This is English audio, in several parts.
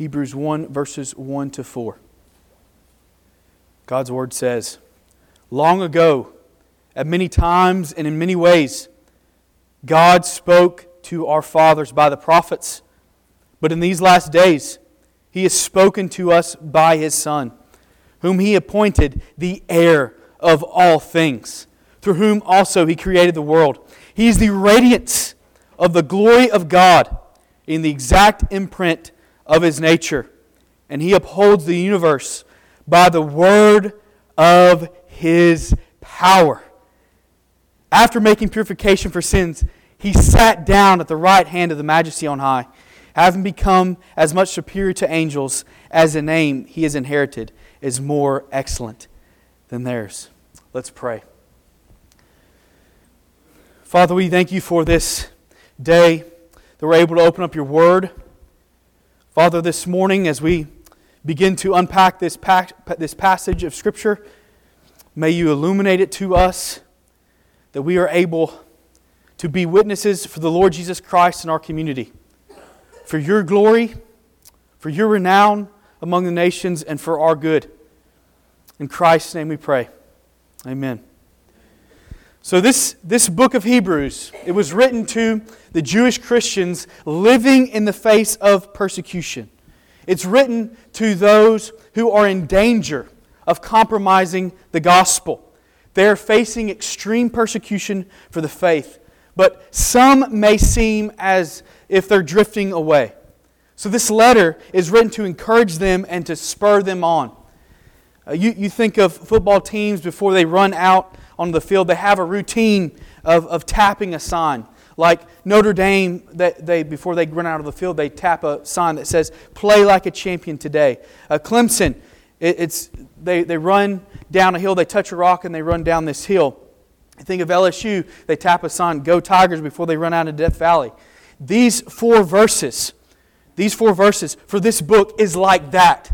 Hebrews 1, verses 1 to 4. God's Word says, Long ago, at many times and in many ways, God spoke to our fathers by the prophets. But in these last days, He has spoken to us by His Son, whom He appointed the heir of all things, through whom also He created the world. He is the radiance of the glory of God in the exact imprint of His nature, and He upholds the universe by the word of His power. After making purification for sins, he sat down at the right hand of the majesty on high, having become as much superior to angels as the name he has inherited is more excellent than theirs. Let's pray. Father, we thank you for this day that we're able to open up your word. Father, this morning as we begin to unpack this, this passage of Scripture, may you illuminate it to us that we are able to be witnesses for the Lord Jesus Christ in our community. For your glory, for your renown among the nations, and for our good. In Christ's name we pray. Amen. So this, this book of Hebrews, it was written to the Jewish Christians living in the face of persecution. It's written to those who are in danger of compromising the gospel. They're facing extreme persecution for the faith but some may seem as if they're drifting away. So, this letter is written to encourage them and to spur them on. Uh, you, you think of football teams before they run out on the field, they have a routine of, of tapping a sign. Like Notre Dame, that they, before they run out of the field, they tap a sign that says, Play like a champion today. Uh, Clemson, it, it's, they, they run down a hill, they touch a rock, and they run down this hill. Think of LSU, they tap a sign, Go Tigers, before they run out of Death Valley. These four verses, these four verses for this book is like that.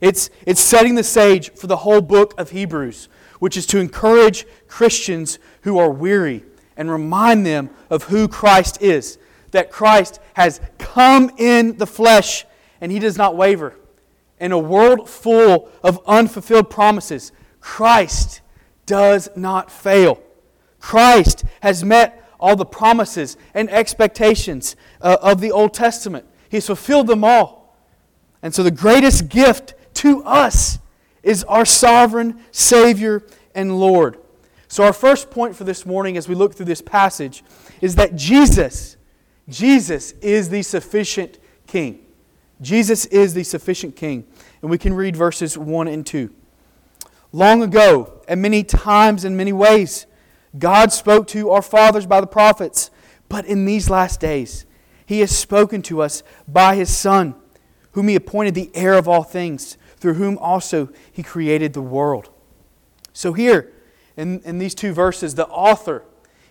It's, it's setting the stage for the whole book of Hebrews, which is to encourage Christians who are weary and remind them of who Christ is. That Christ has come in the flesh and he does not waver. In a world full of unfulfilled promises, Christ does not fail. Christ has met all the promises and expectations uh, of the Old Testament. He's fulfilled them all. And so the greatest gift to us is our sovereign Savior and Lord. So, our first point for this morning as we look through this passage is that Jesus, Jesus is the sufficient King. Jesus is the sufficient King. And we can read verses 1 and 2. Long ago, and many times in many ways, God spoke to our fathers by the prophets, but in these last days, He has spoken to us by His Son, whom He appointed the heir of all things, through whom also He created the world. So, here in, in these two verses, the author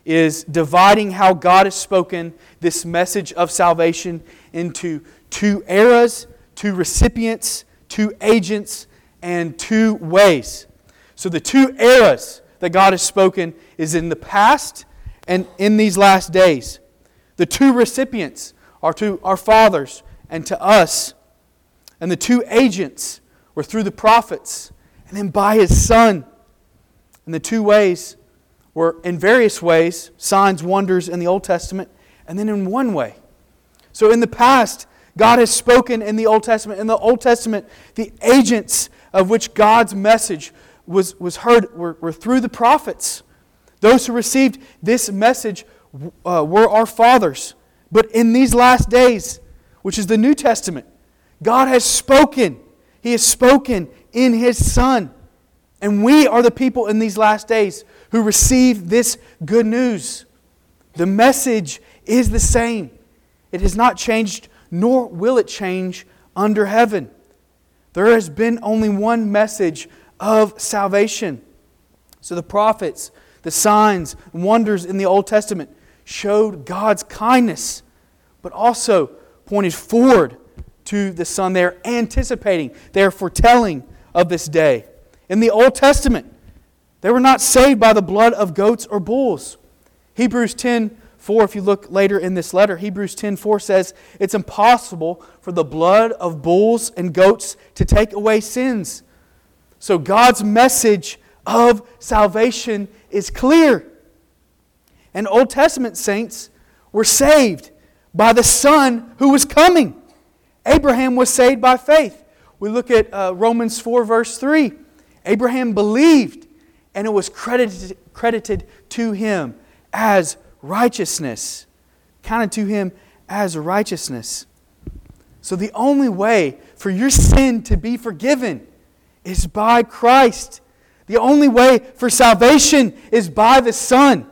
is dividing how God has spoken this message of salvation into two eras, two recipients, two agents, and two ways. So, the two eras that God has spoken is in the past and in these last days. The two recipients are to our fathers and to us. And the two agents were through the prophets and then by his son. And the two ways were in various ways signs, wonders in the Old Testament, and then in one way. So in the past, God has spoken in the Old Testament. In the Old Testament, the agents of which God's message was, was heard were, were through the prophets. Those who received this message uh, were our fathers. But in these last days, which is the New Testament, God has spoken. He has spoken in His Son. And we are the people in these last days who receive this good news. The message is the same, it has not changed, nor will it change under heaven. There has been only one message of salvation. So the prophets, the signs, wonders in the Old Testament showed God's kindness, but also pointed forward to the Son. They're anticipating, they're foretelling of this day. In the Old Testament, they were not saved by the blood of goats or bulls. Hebrews 10 4, if you look later in this letter, Hebrews 10 4 says, It's impossible for the blood of bulls and goats to take away sins. So God's message of salvation is clear. And Old Testament saints were saved by the Son who was coming. Abraham was saved by faith. We look at uh, Romans 4, verse 3. Abraham believed, and it was credited, credited to him as righteousness. Counted to him as righteousness. So, the only way for your sin to be forgiven is by Christ. The only way for salvation is by the Son.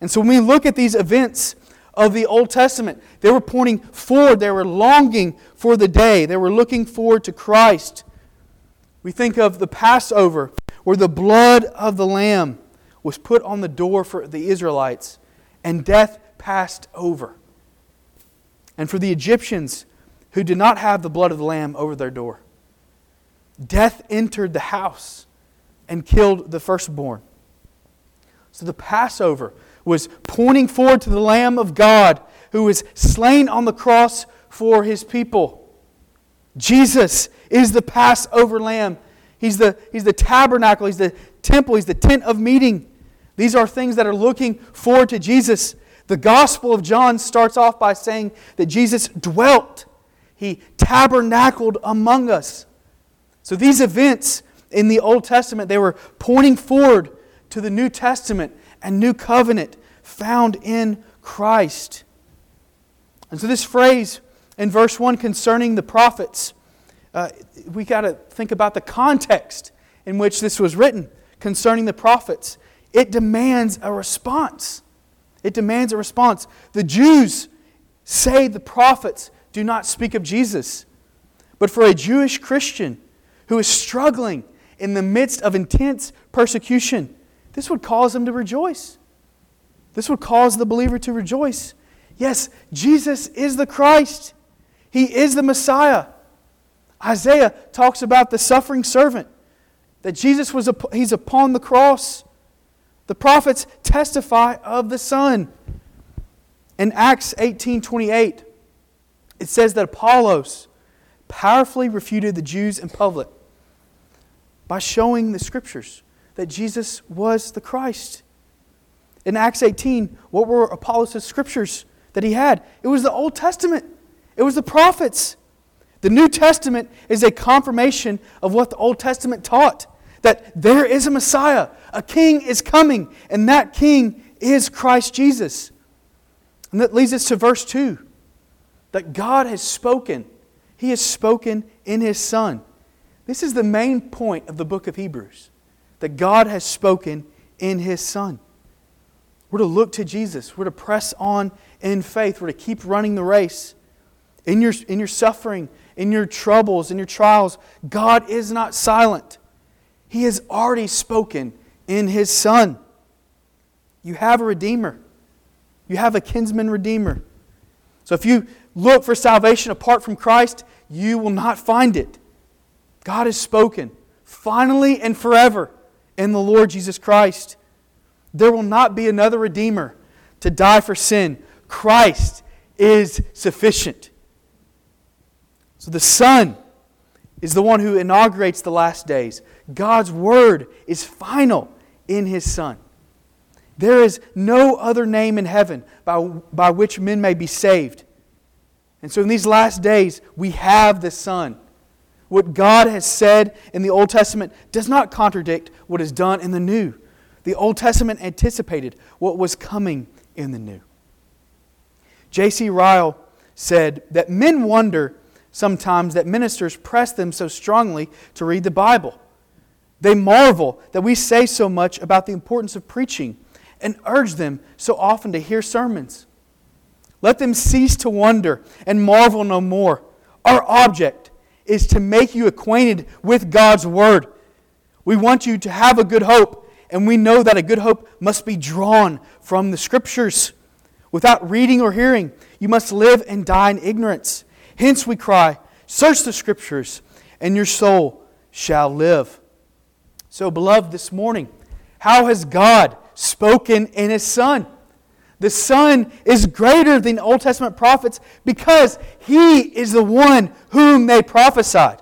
And so, when we look at these events of the Old Testament, they were pointing forward, they were longing for the day, they were looking forward to Christ. We think of the Passover, where the blood of the Lamb was put on the door for the Israelites, and death passed over. And for the Egyptians who did not have the blood of the Lamb over their door, death entered the house and killed the firstborn. So the Passover was pointing forward to the Lamb of God who was slain on the cross for his people. Jesus is the Passover lamb. He's the, he's the tabernacle, he's the temple, he's the tent of meeting. These are things that are looking forward to Jesus. The Gospel of John starts off by saying that Jesus dwelt, he tabernacled among us. So these events in the Old Testament, they were pointing forward to the New Testament and new covenant found in Christ. And so this phrase in verse 1 concerning the prophets, uh, we got to think about the context in which this was written concerning the prophets. It demands a response. It demands a response. The Jews say the prophets do not speak of Jesus. But for a Jewish Christian who is struggling in the midst of intense persecution, this would cause them to rejoice. This would cause the believer to rejoice. Yes, Jesus is the Christ. He is the Messiah. Isaiah talks about the suffering servant, that Jesus was he's upon the cross. The prophets testify of the Son. In Acts 18:28, it says that Apollos powerfully refuted the Jews in public by showing the scriptures that Jesus was the Christ. In Acts 18, what were Apollos' scriptures that he had? It was the Old Testament. It was the prophets. The New Testament is a confirmation of what the Old Testament taught that there is a Messiah, a king is coming, and that king is Christ Jesus. And that leads us to verse 2 that God has spoken. He has spoken in His Son. This is the main point of the book of Hebrews that God has spoken in His Son. We're to look to Jesus. We're to press on in faith. We're to keep running the race in your, in your suffering, in your troubles, in your trials, God is not silent. He has already spoken in His Son. You have a Redeemer, you have a kinsman Redeemer. So if you look for salvation apart from Christ, you will not find it. God has spoken finally and forever in the Lord Jesus Christ. There will not be another Redeemer to die for sin. Christ is sufficient. So the Son is the one who inaugurates the last days. God's Word is final in His Son. There is no other name in heaven by, by which men may be saved. And so in these last days, we have the Son. What God has said in the Old Testament does not contradict what is done in the New. The Old Testament anticipated what was coming in the New. J.C. Ryle said that men wonder sometimes that ministers press them so strongly to read the Bible. They marvel that we say so much about the importance of preaching and urge them so often to hear sermons. Let them cease to wonder and marvel no more. Our object is to make you acquainted with God's Word. We want you to have a good hope, and we know that a good hope must be drawn from the Scriptures. Without reading or hearing, you must live and die in ignorance. Hence we cry, Search the Scriptures, and your soul shall live. So, beloved, this morning, how has God spoken in His Son? The Son is greater than Old Testament prophets because He is the one whom they prophesied.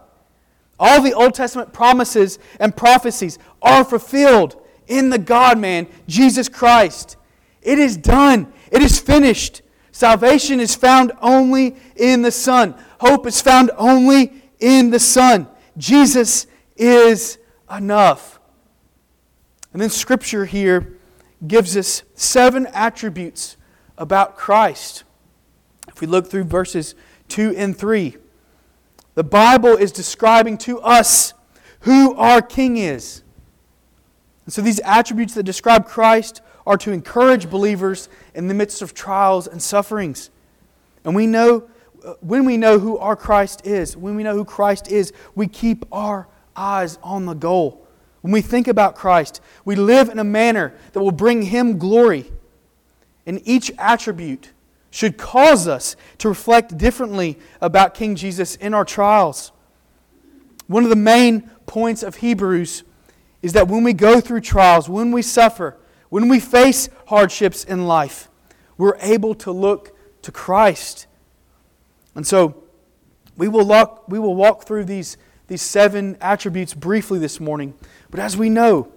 All the Old Testament promises and prophecies are fulfilled in the God man, Jesus Christ. It is done, it is finished. Salvation is found only in the Son, hope is found only in the Son. Jesus is enough. And then Scripture here gives us seven attributes about Christ. If we look through verses 2 and 3, the Bible is describing to us who our King is. And so these attributes that describe Christ are to encourage believers in the midst of trials and sufferings. And we know uh, when we know who our Christ is, when we know who Christ is, we keep our eyes on the goal. When we think about Christ, we live in a manner that will bring him glory. And each attribute should cause us to reflect differently about King Jesus in our trials. One of the main points of Hebrews is that when we go through trials, when we suffer, when we face hardships in life, we're able to look to Christ. And so we will walk, we will walk through these, these seven attributes briefly this morning. But as we know,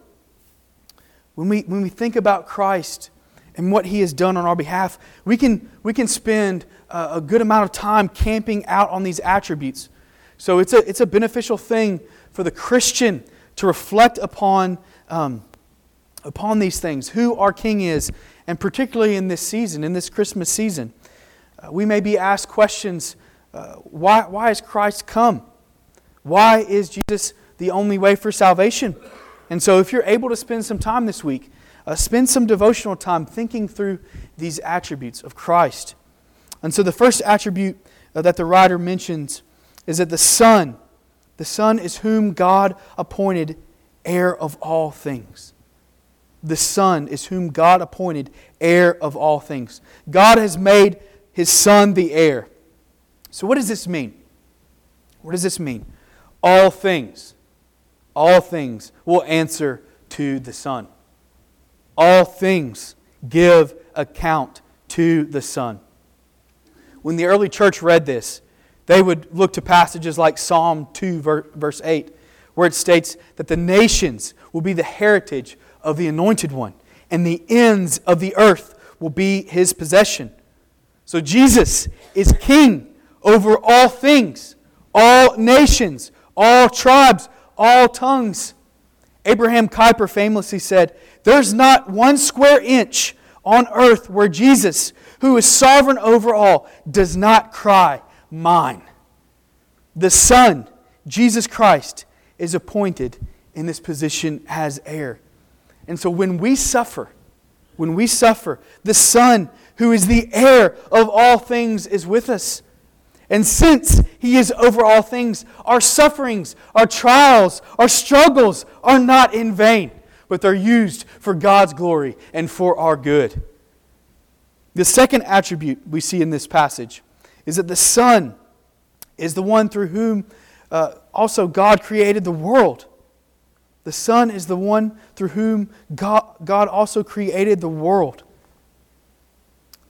when we, when we think about Christ and what He has done on our behalf, we can, we can spend a, a good amount of time camping out on these attributes. So it's a, it's a beneficial thing for the Christian to reflect upon, um, upon these things, who our King is, and particularly in this season, in this Christmas season. Uh, we may be asked questions uh, why, why has Christ come? Why is Jesus the only way for salvation? And so, if you're able to spend some time this week, uh, spend some devotional time thinking through these attributes of Christ. And so, the first attribute uh, that the writer mentions is that the Son the Son is whom God appointed heir of all things. The Son is whom God appointed heir of all things. God has made his Son the heir. So, what does this mean? What does this mean? All things, all things will answer to the Son. All things give account to the Son. When the early church read this, they would look to passages like Psalm 2, verse 8, where it states that the nations will be the heritage of the Anointed One, and the ends of the earth will be his possession. So Jesus is king over all things, all nations, all tribes, all tongues. Abraham Kuyper famously said, There's not one square inch on earth where Jesus, who is sovereign over all, does not cry, mine. The Son, Jesus Christ, is appointed in this position as heir. And so when we suffer, when we suffer, the Son, who is the heir of all things, is with us. And since He is over all things, our sufferings, our trials, our struggles are not in vain, but they're used for God's glory and for our good. The second attribute we see in this passage is that the Son is the one through whom uh, also God created the world. The Son is the one through whom God, God also created the world.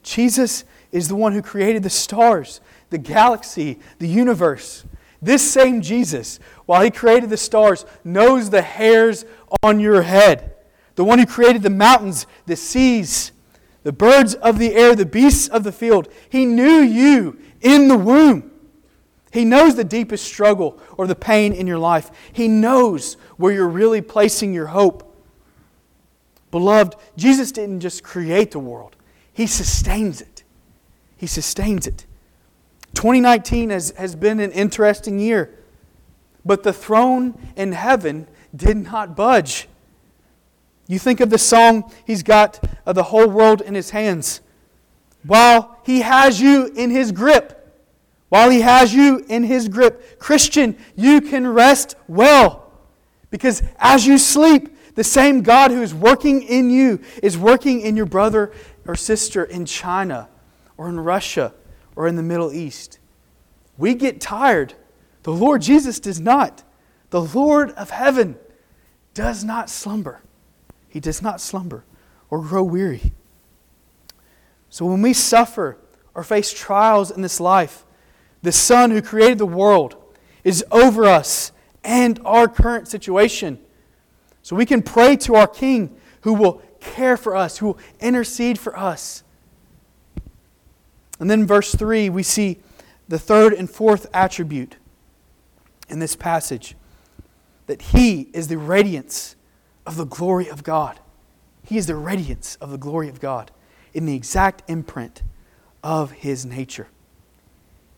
Jesus is the one who created the stars, the galaxy, the universe. This same Jesus, while he created the stars, knows the hairs on your head. The one who created the mountains, the seas, the birds of the air, the beasts of the field. He knew you in the womb. He knows the deepest struggle or the pain in your life. He knows where you're really placing your hope. Beloved, Jesus didn't just create the world, He sustains it. He sustains it. 2019 has, has been an interesting year, but the throne in heaven did not budge. You think of the song, He's got uh, the whole world in His hands. While He has you in His grip, while He has you in His grip, Christian, you can rest well. Because as you sleep, the same God who is working in you is working in your brother or sister in China or in Russia or in the Middle East. We get tired. The Lord Jesus does not. The Lord of heaven does not slumber. He does not slumber or grow weary. So when we suffer or face trials in this life, the Son who created the world is over us and our current situation. So we can pray to our King who will care for us, who will intercede for us. And then verse 3, we see the third and fourth attribute in this passage that He is the radiance of the glory of God. He is the radiance of the glory of God in the exact imprint of His nature.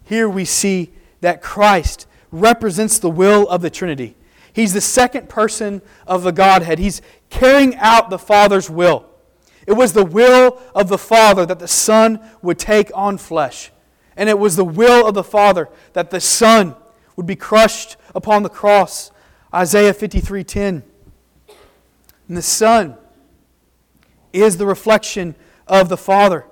Here we see that Christ represents the will of the Trinity. He's the second person of the Godhead. He's carrying out the Father's will. It was the will of the Father that the Son would take on flesh. And it was the will of the Father that the Son would be crushed upon the cross. Isaiah 53:10. And the Son is the reflection of the Father.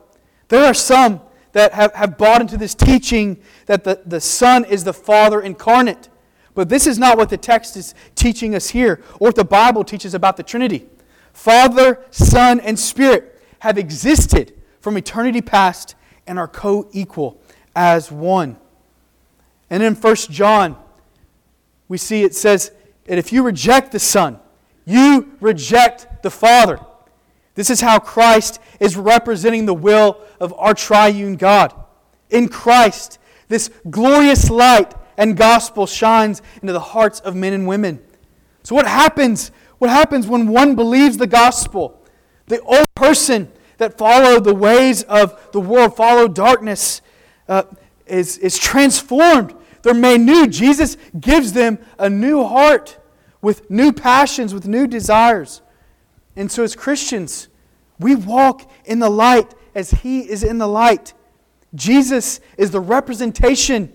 There are some that have, have bought into this teaching that the, the Son is the Father incarnate. But this is not what the text is teaching us here, or what the Bible teaches about the Trinity. Father, Son, and Spirit have existed from eternity past and are co equal as one. And in 1 John, we see it says that if you reject the Son, you reject the Father. This is how Christ is representing the will of our triune God. In Christ, this glorious light and gospel shines into the hearts of men and women. So, what happens? What happens when one believes the gospel? The old person that followed the ways of the world, followed darkness, uh, is, is transformed. They're made new. Jesus gives them a new heart with new passions, with new desires. And so, as Christians, we walk in the light as He is in the light. Jesus is the representation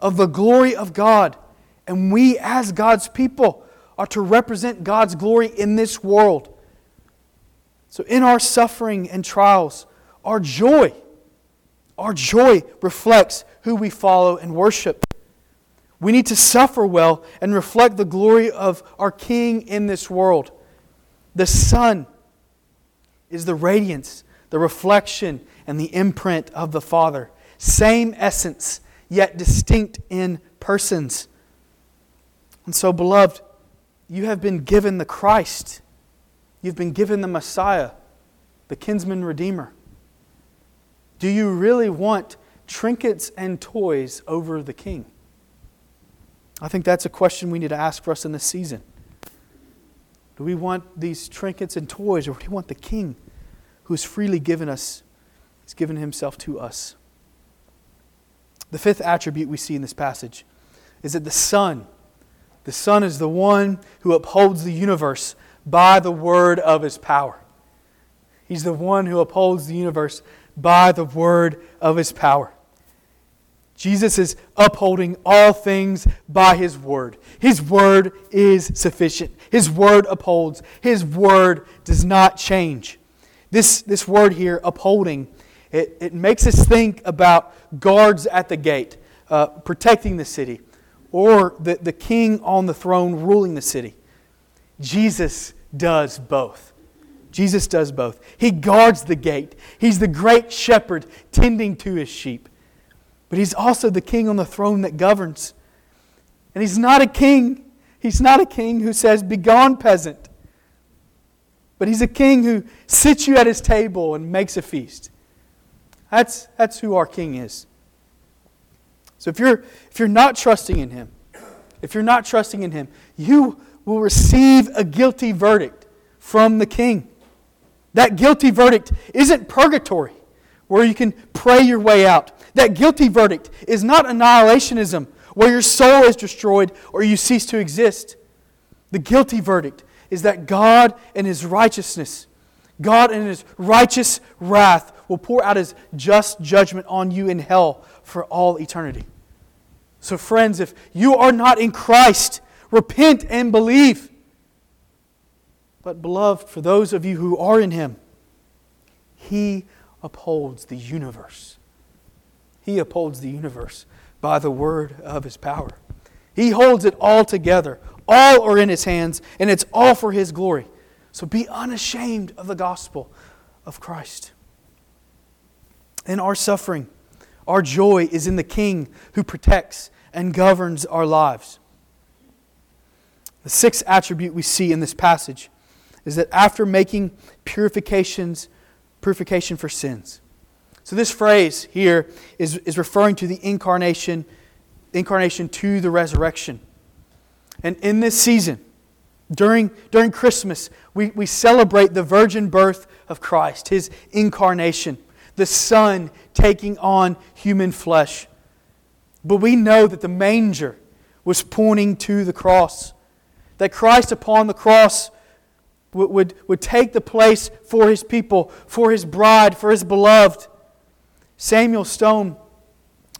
of the glory of God. And we, as God's people, are to represent God's glory in this world. So, in our suffering and trials, our joy, our joy reflects who we follow and worship. We need to suffer well and reflect the glory of our King in this world. The Son is the radiance, the reflection, and the imprint of the Father. Same essence, yet distinct in persons. And so, beloved, you have been given the Christ. You've been given the Messiah, the kinsman redeemer. Do you really want trinkets and toys over the king? I think that's a question we need to ask for us in this season. Do we want these trinkets and toys, or do we want the king who has freely given us, has given himself to us? The fifth attribute we see in this passage is that the Son, the Son is the one who upholds the universe by the word of his power. He's the one who upholds the universe by the word of his power. Jesus is upholding all things by his word. His word is sufficient. His word upholds. His word does not change. This, this word here, upholding, it, it makes us think about guards at the gate uh, protecting the city or the, the king on the throne ruling the city. Jesus does both. Jesus does both. He guards the gate, He's the great shepherd tending to His sheep. But He's also the king on the throne that governs. And He's not a king. He's not a king who says, Begone, peasant. But He's a king who sits you at His table and makes a feast. That's, that's who our King is. So if you're, if you're not trusting in Him, if you're not trusting in Him, you will receive a guilty verdict from the King. That guilty verdict isn't purgatory, where you can pray your way out. That guilty verdict is not annihilationism, where your soul is destroyed or you cease to exist. The guilty verdict is that God and His righteousness, God in His righteous wrath, will pour out his just judgment on you in hell for all eternity. So, friends, if you are not in Christ, repent and believe. But, beloved, for those of you who are in Him, He upholds the universe. He upholds the universe by the word of His power. He holds it all together. All are in His hands, and it's all for His glory. So be unashamed of the gospel of Christ. in our suffering. Our joy is in the King who protects and governs our lives. The sixth attribute we see in this passage is that after making purifications, purification for sins. So this phrase here is, is referring to the incarnation, incarnation to the resurrection. And in this season, during, during Christmas, we, we celebrate the virgin birth of Christ, his incarnation, the Son taking on human flesh. But we know that the manger was pointing to the cross, that Christ upon the cross would, would, would take the place for his people, for his bride, for his beloved. Samuel Stone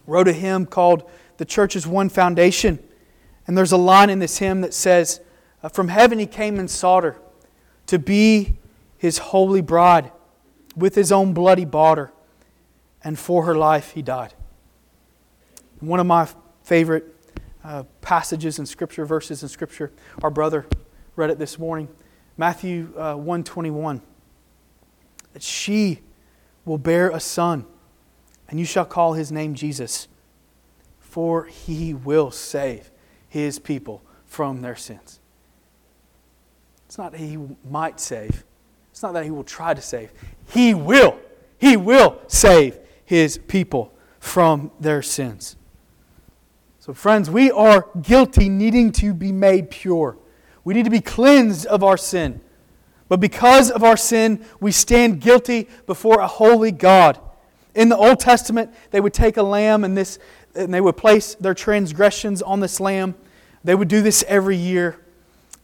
wrote a hymn called The Church's One Foundation. And there's a line in this hymn that says, uh, From heaven he came and sought her to be his holy bride. With his own bloody her, and for her life he died. One of my favorite uh, passages in Scripture, verses in Scripture, our brother read it this morning. Matthew uh, 121. That she will bear a son, and you shall call his name Jesus, for he will save his people from their sins. It's not that he might save, it's not that he will try to save. He will. He will save his people from their sins. So, friends, we are guilty, needing to be made pure. We need to be cleansed of our sin. But because of our sin, we stand guilty before a holy God. In the Old Testament, they would take a lamb and, this, and they would place their transgressions on this lamb. They would do this every year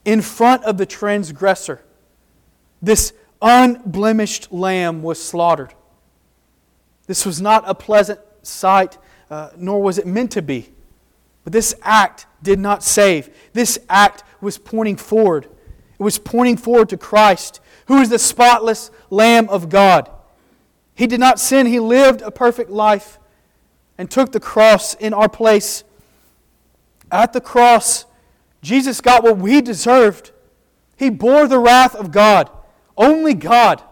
in front of the transgressor. This unblemished lamb was slaughtered. This was not a pleasant sight, uh, nor was it meant to be. But this act did not save. This act was pointing forward. It was pointing forward to Christ, who is the spotless Lamb of God. He did not sin, He lived a perfect life and took the cross in our place. At the cross, Jesus got what we deserved. He bore the wrath of God. Only God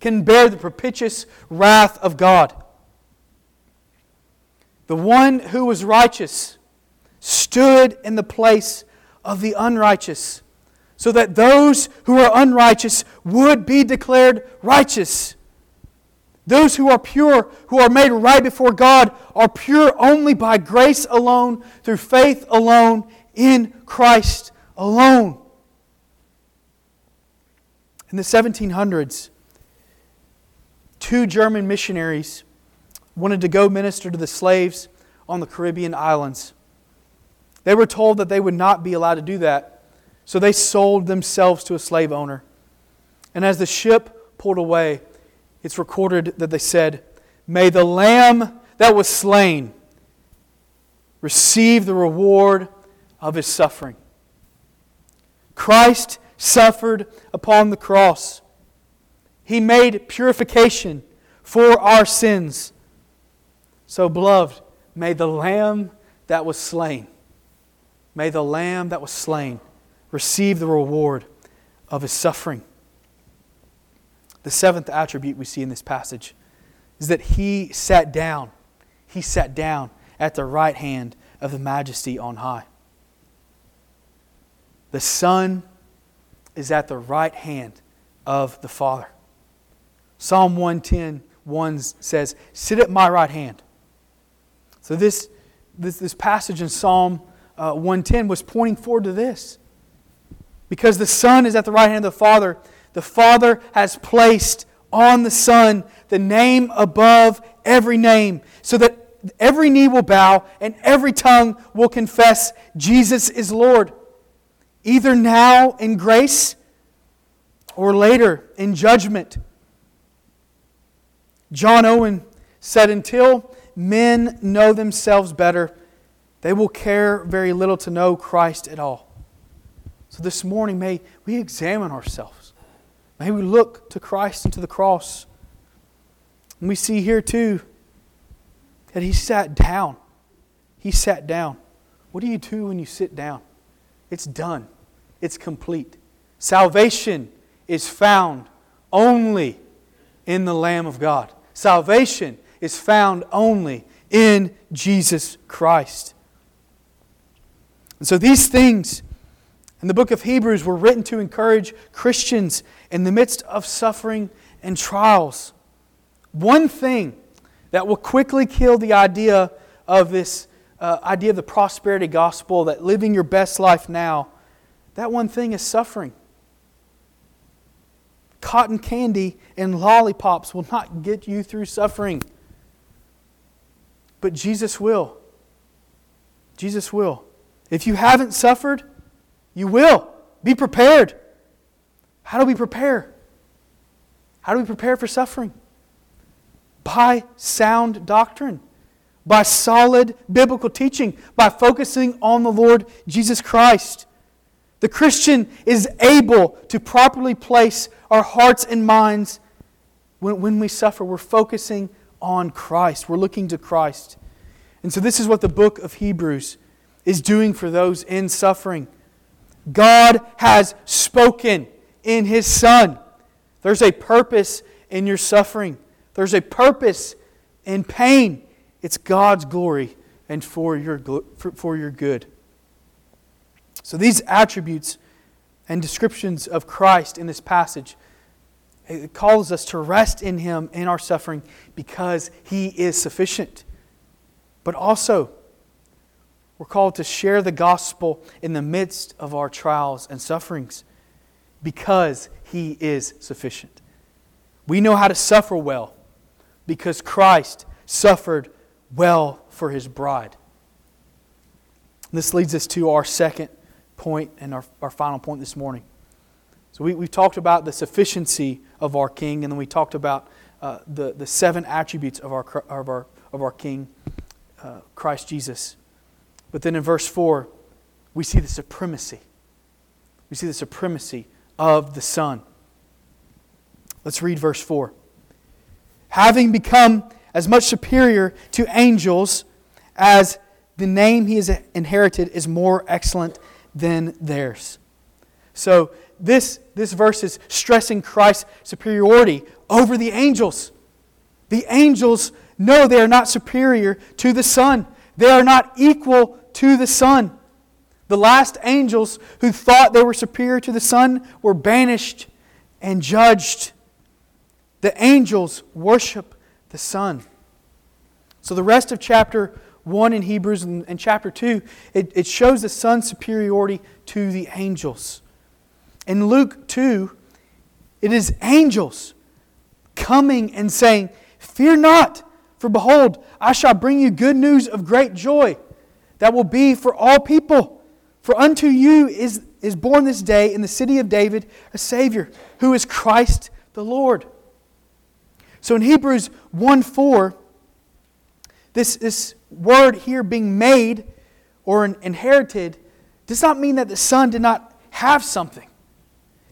can bear the propitious wrath of God. The one who was righteous stood in the place of the unrighteous, so that those who are unrighteous would be declared righteous. Those who are pure, who are made right before God, are pure only by grace alone, through faith alone, in Christ alone. In the 1700s, two German missionaries wanted to go minister to the slaves on the Caribbean islands. They were told that they would not be allowed to do that, so they sold themselves to a slave owner. And as the ship pulled away, it's recorded that they said, May the Lamb that was slain receive the reward of his suffering. Christ suffered upon the cross. He made purification for our sins. So, beloved, may the Lamb that was slain May the Lamb that was slain receive the reward of his suffering. The seventh attribute we see in this passage is that he sat down. He sat down at the right hand of the majesty on high. The Son is at the right hand of the Father. Psalm 110 1 says, Sit at my right hand. So, this, this, this passage in Psalm uh, 110 was pointing forward to this. Because the Son is at the right hand of the Father, the Father has placed on the Son the name above every name, so that every knee will bow and every tongue will confess Jesus is Lord. Either now in grace or later in judgment. John Owen said, Until men know themselves better, they will care very little to know Christ at all. So this morning, may we examine ourselves. May we look to Christ and to the cross. And we see here too that he sat down. He sat down. What do you do when you sit down? It's done, it's complete. Salvation is found only in the Lamb of God. Salvation is found only in Jesus Christ. And so these things in the book of Hebrews were written to encourage Christians in the midst of suffering and trials. One thing that will quickly kill the idea of this uh, idea of the prosperity gospel, that living your best life now, that one thing is suffering. Cotton candy and lollipops will not get you through suffering. But Jesus will. Jesus will. If you haven't suffered, you will. Be prepared. How do we prepare? How do we prepare for suffering? By sound doctrine, by solid biblical teaching, by focusing on the Lord Jesus Christ. The Christian is able to properly place our hearts and minds when, when we suffer. We're focusing on Christ, we're looking to Christ. And so, this is what the book of Hebrews is doing for those in suffering. God has spoken in His Son. There's a purpose in your suffering, there's a purpose in pain. It's God's glory and for your, for your good. So, these attributes and descriptions of Christ in this passage it calls us to rest in Him in our suffering because He is sufficient. But also, we're called to share the gospel in the midst of our trials and sufferings because He is sufficient. We know how to suffer well because Christ suffered well for His bride. This leads us to our second point and our, our final point this morning. So we, we've talked about the sufficiency of our King, and then we talked about uh, the, the seven attributes of our, of our, of our King, uh, Christ Jesus. But then in verse 4, we see the supremacy. We see the supremacy of the Son. Let's read verse 4. Having become as much superior to angels as the name he has inherited is more excellent than theirs. So, this, this verse is stressing Christ's superiority over the angels. The angels know they are not superior to the Son, they are not equal to the Son. The last angels who thought they were superior to the Son were banished and judged. The angels worship the Son. So, the rest of chapter 1 in Hebrews and, and chapter 2, it, it shows the Son's superiority to the angels. In Luke 2, it is angels coming and saying, Fear not, for behold, I shall bring you good news of great joy that will be for all people. For unto you is, is born this day in the city of David a Savior, who is Christ the Lord. So in Hebrews 1 4, this, this word here being made or inherited does not mean that the Son did not have something.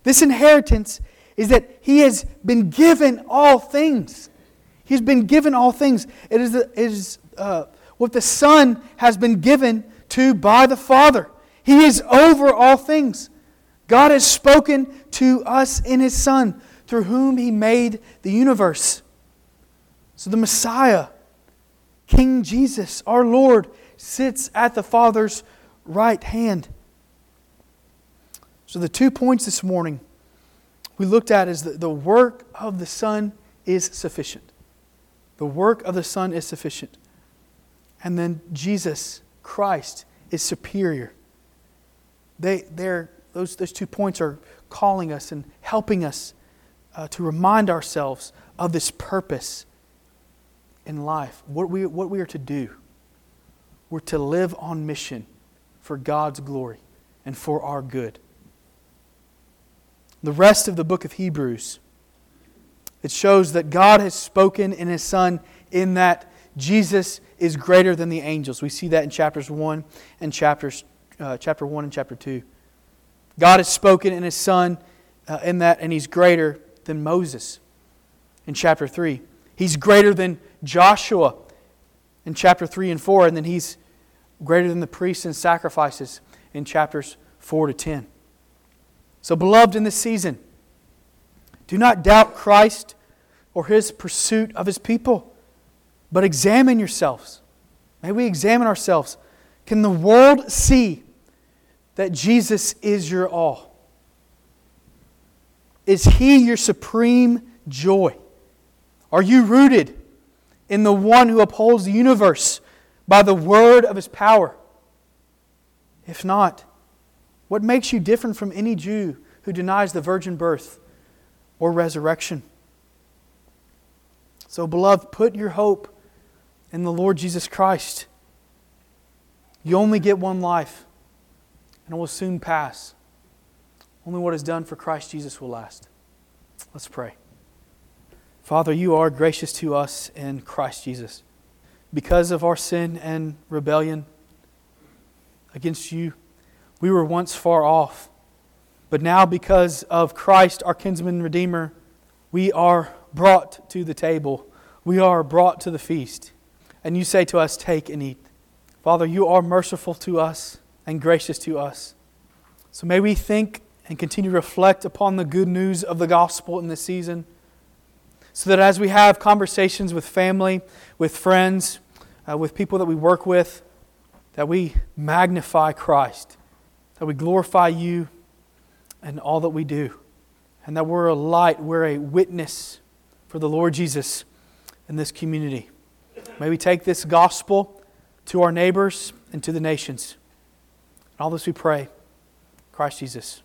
This inheritance is that he has been given all things. He's been given all things. It is, it is uh, what the Son has been given to by the Father. He is over all things. God has spoken to us in His Son, through whom He made the universe. So the Messiah, King Jesus, our Lord, sits at the Father's right hand. So the two points this morning we looked at is that the work of the Son is sufficient. The work of the Son is sufficient. And then Jesus, Christ, is superior. They, they're, those, those two points are calling us and helping us uh, to remind ourselves of this purpose in life, what we, what we are to do. We're to live on mission for God's glory and for our good. The rest of the book of Hebrews, it shows that God has spoken in His Son in that Jesus is greater than the angels. We see that in chapters 1 and chapters, uh, chapter 1 and chapter 2. God has spoken in His Son uh, in that, and He's greater than Moses in chapter 3. He's greater than Joshua in chapter 3 and 4, and then He's greater than the priests and sacrifices in chapters 4 to 10. So, beloved, in this season, do not doubt Christ or his pursuit of his people. But examine yourselves. May we examine ourselves. Can the world see that Jesus is your all? Is he your supreme joy? Are you rooted in the one who upholds the universe by the word of his power? If not, what makes you different from any Jew who denies the virgin birth or resurrection? So, beloved, put your hope in the Lord Jesus Christ. You only get one life, and it will soon pass. Only what is done for Christ Jesus will last. Let's pray. Father, you are gracious to us in Christ Jesus. Because of our sin and rebellion against you, we were once far off. But now, because of Christ, our kinsman redeemer, we are brought to the table. We are brought to the feast. And you say to us, Take and eat. Father, you are merciful to us and gracious to us. So may we think and continue to reflect upon the good news of the gospel in this season. So that as we have conversations with family, with friends, uh, with people that we work with, that we magnify Christ, that we glorify you in all that we do, and that we're a light, we're a witness for the Lord Jesus in this community. May we take this gospel to our neighbors and to the nations. And all this we pray, Christ Jesus.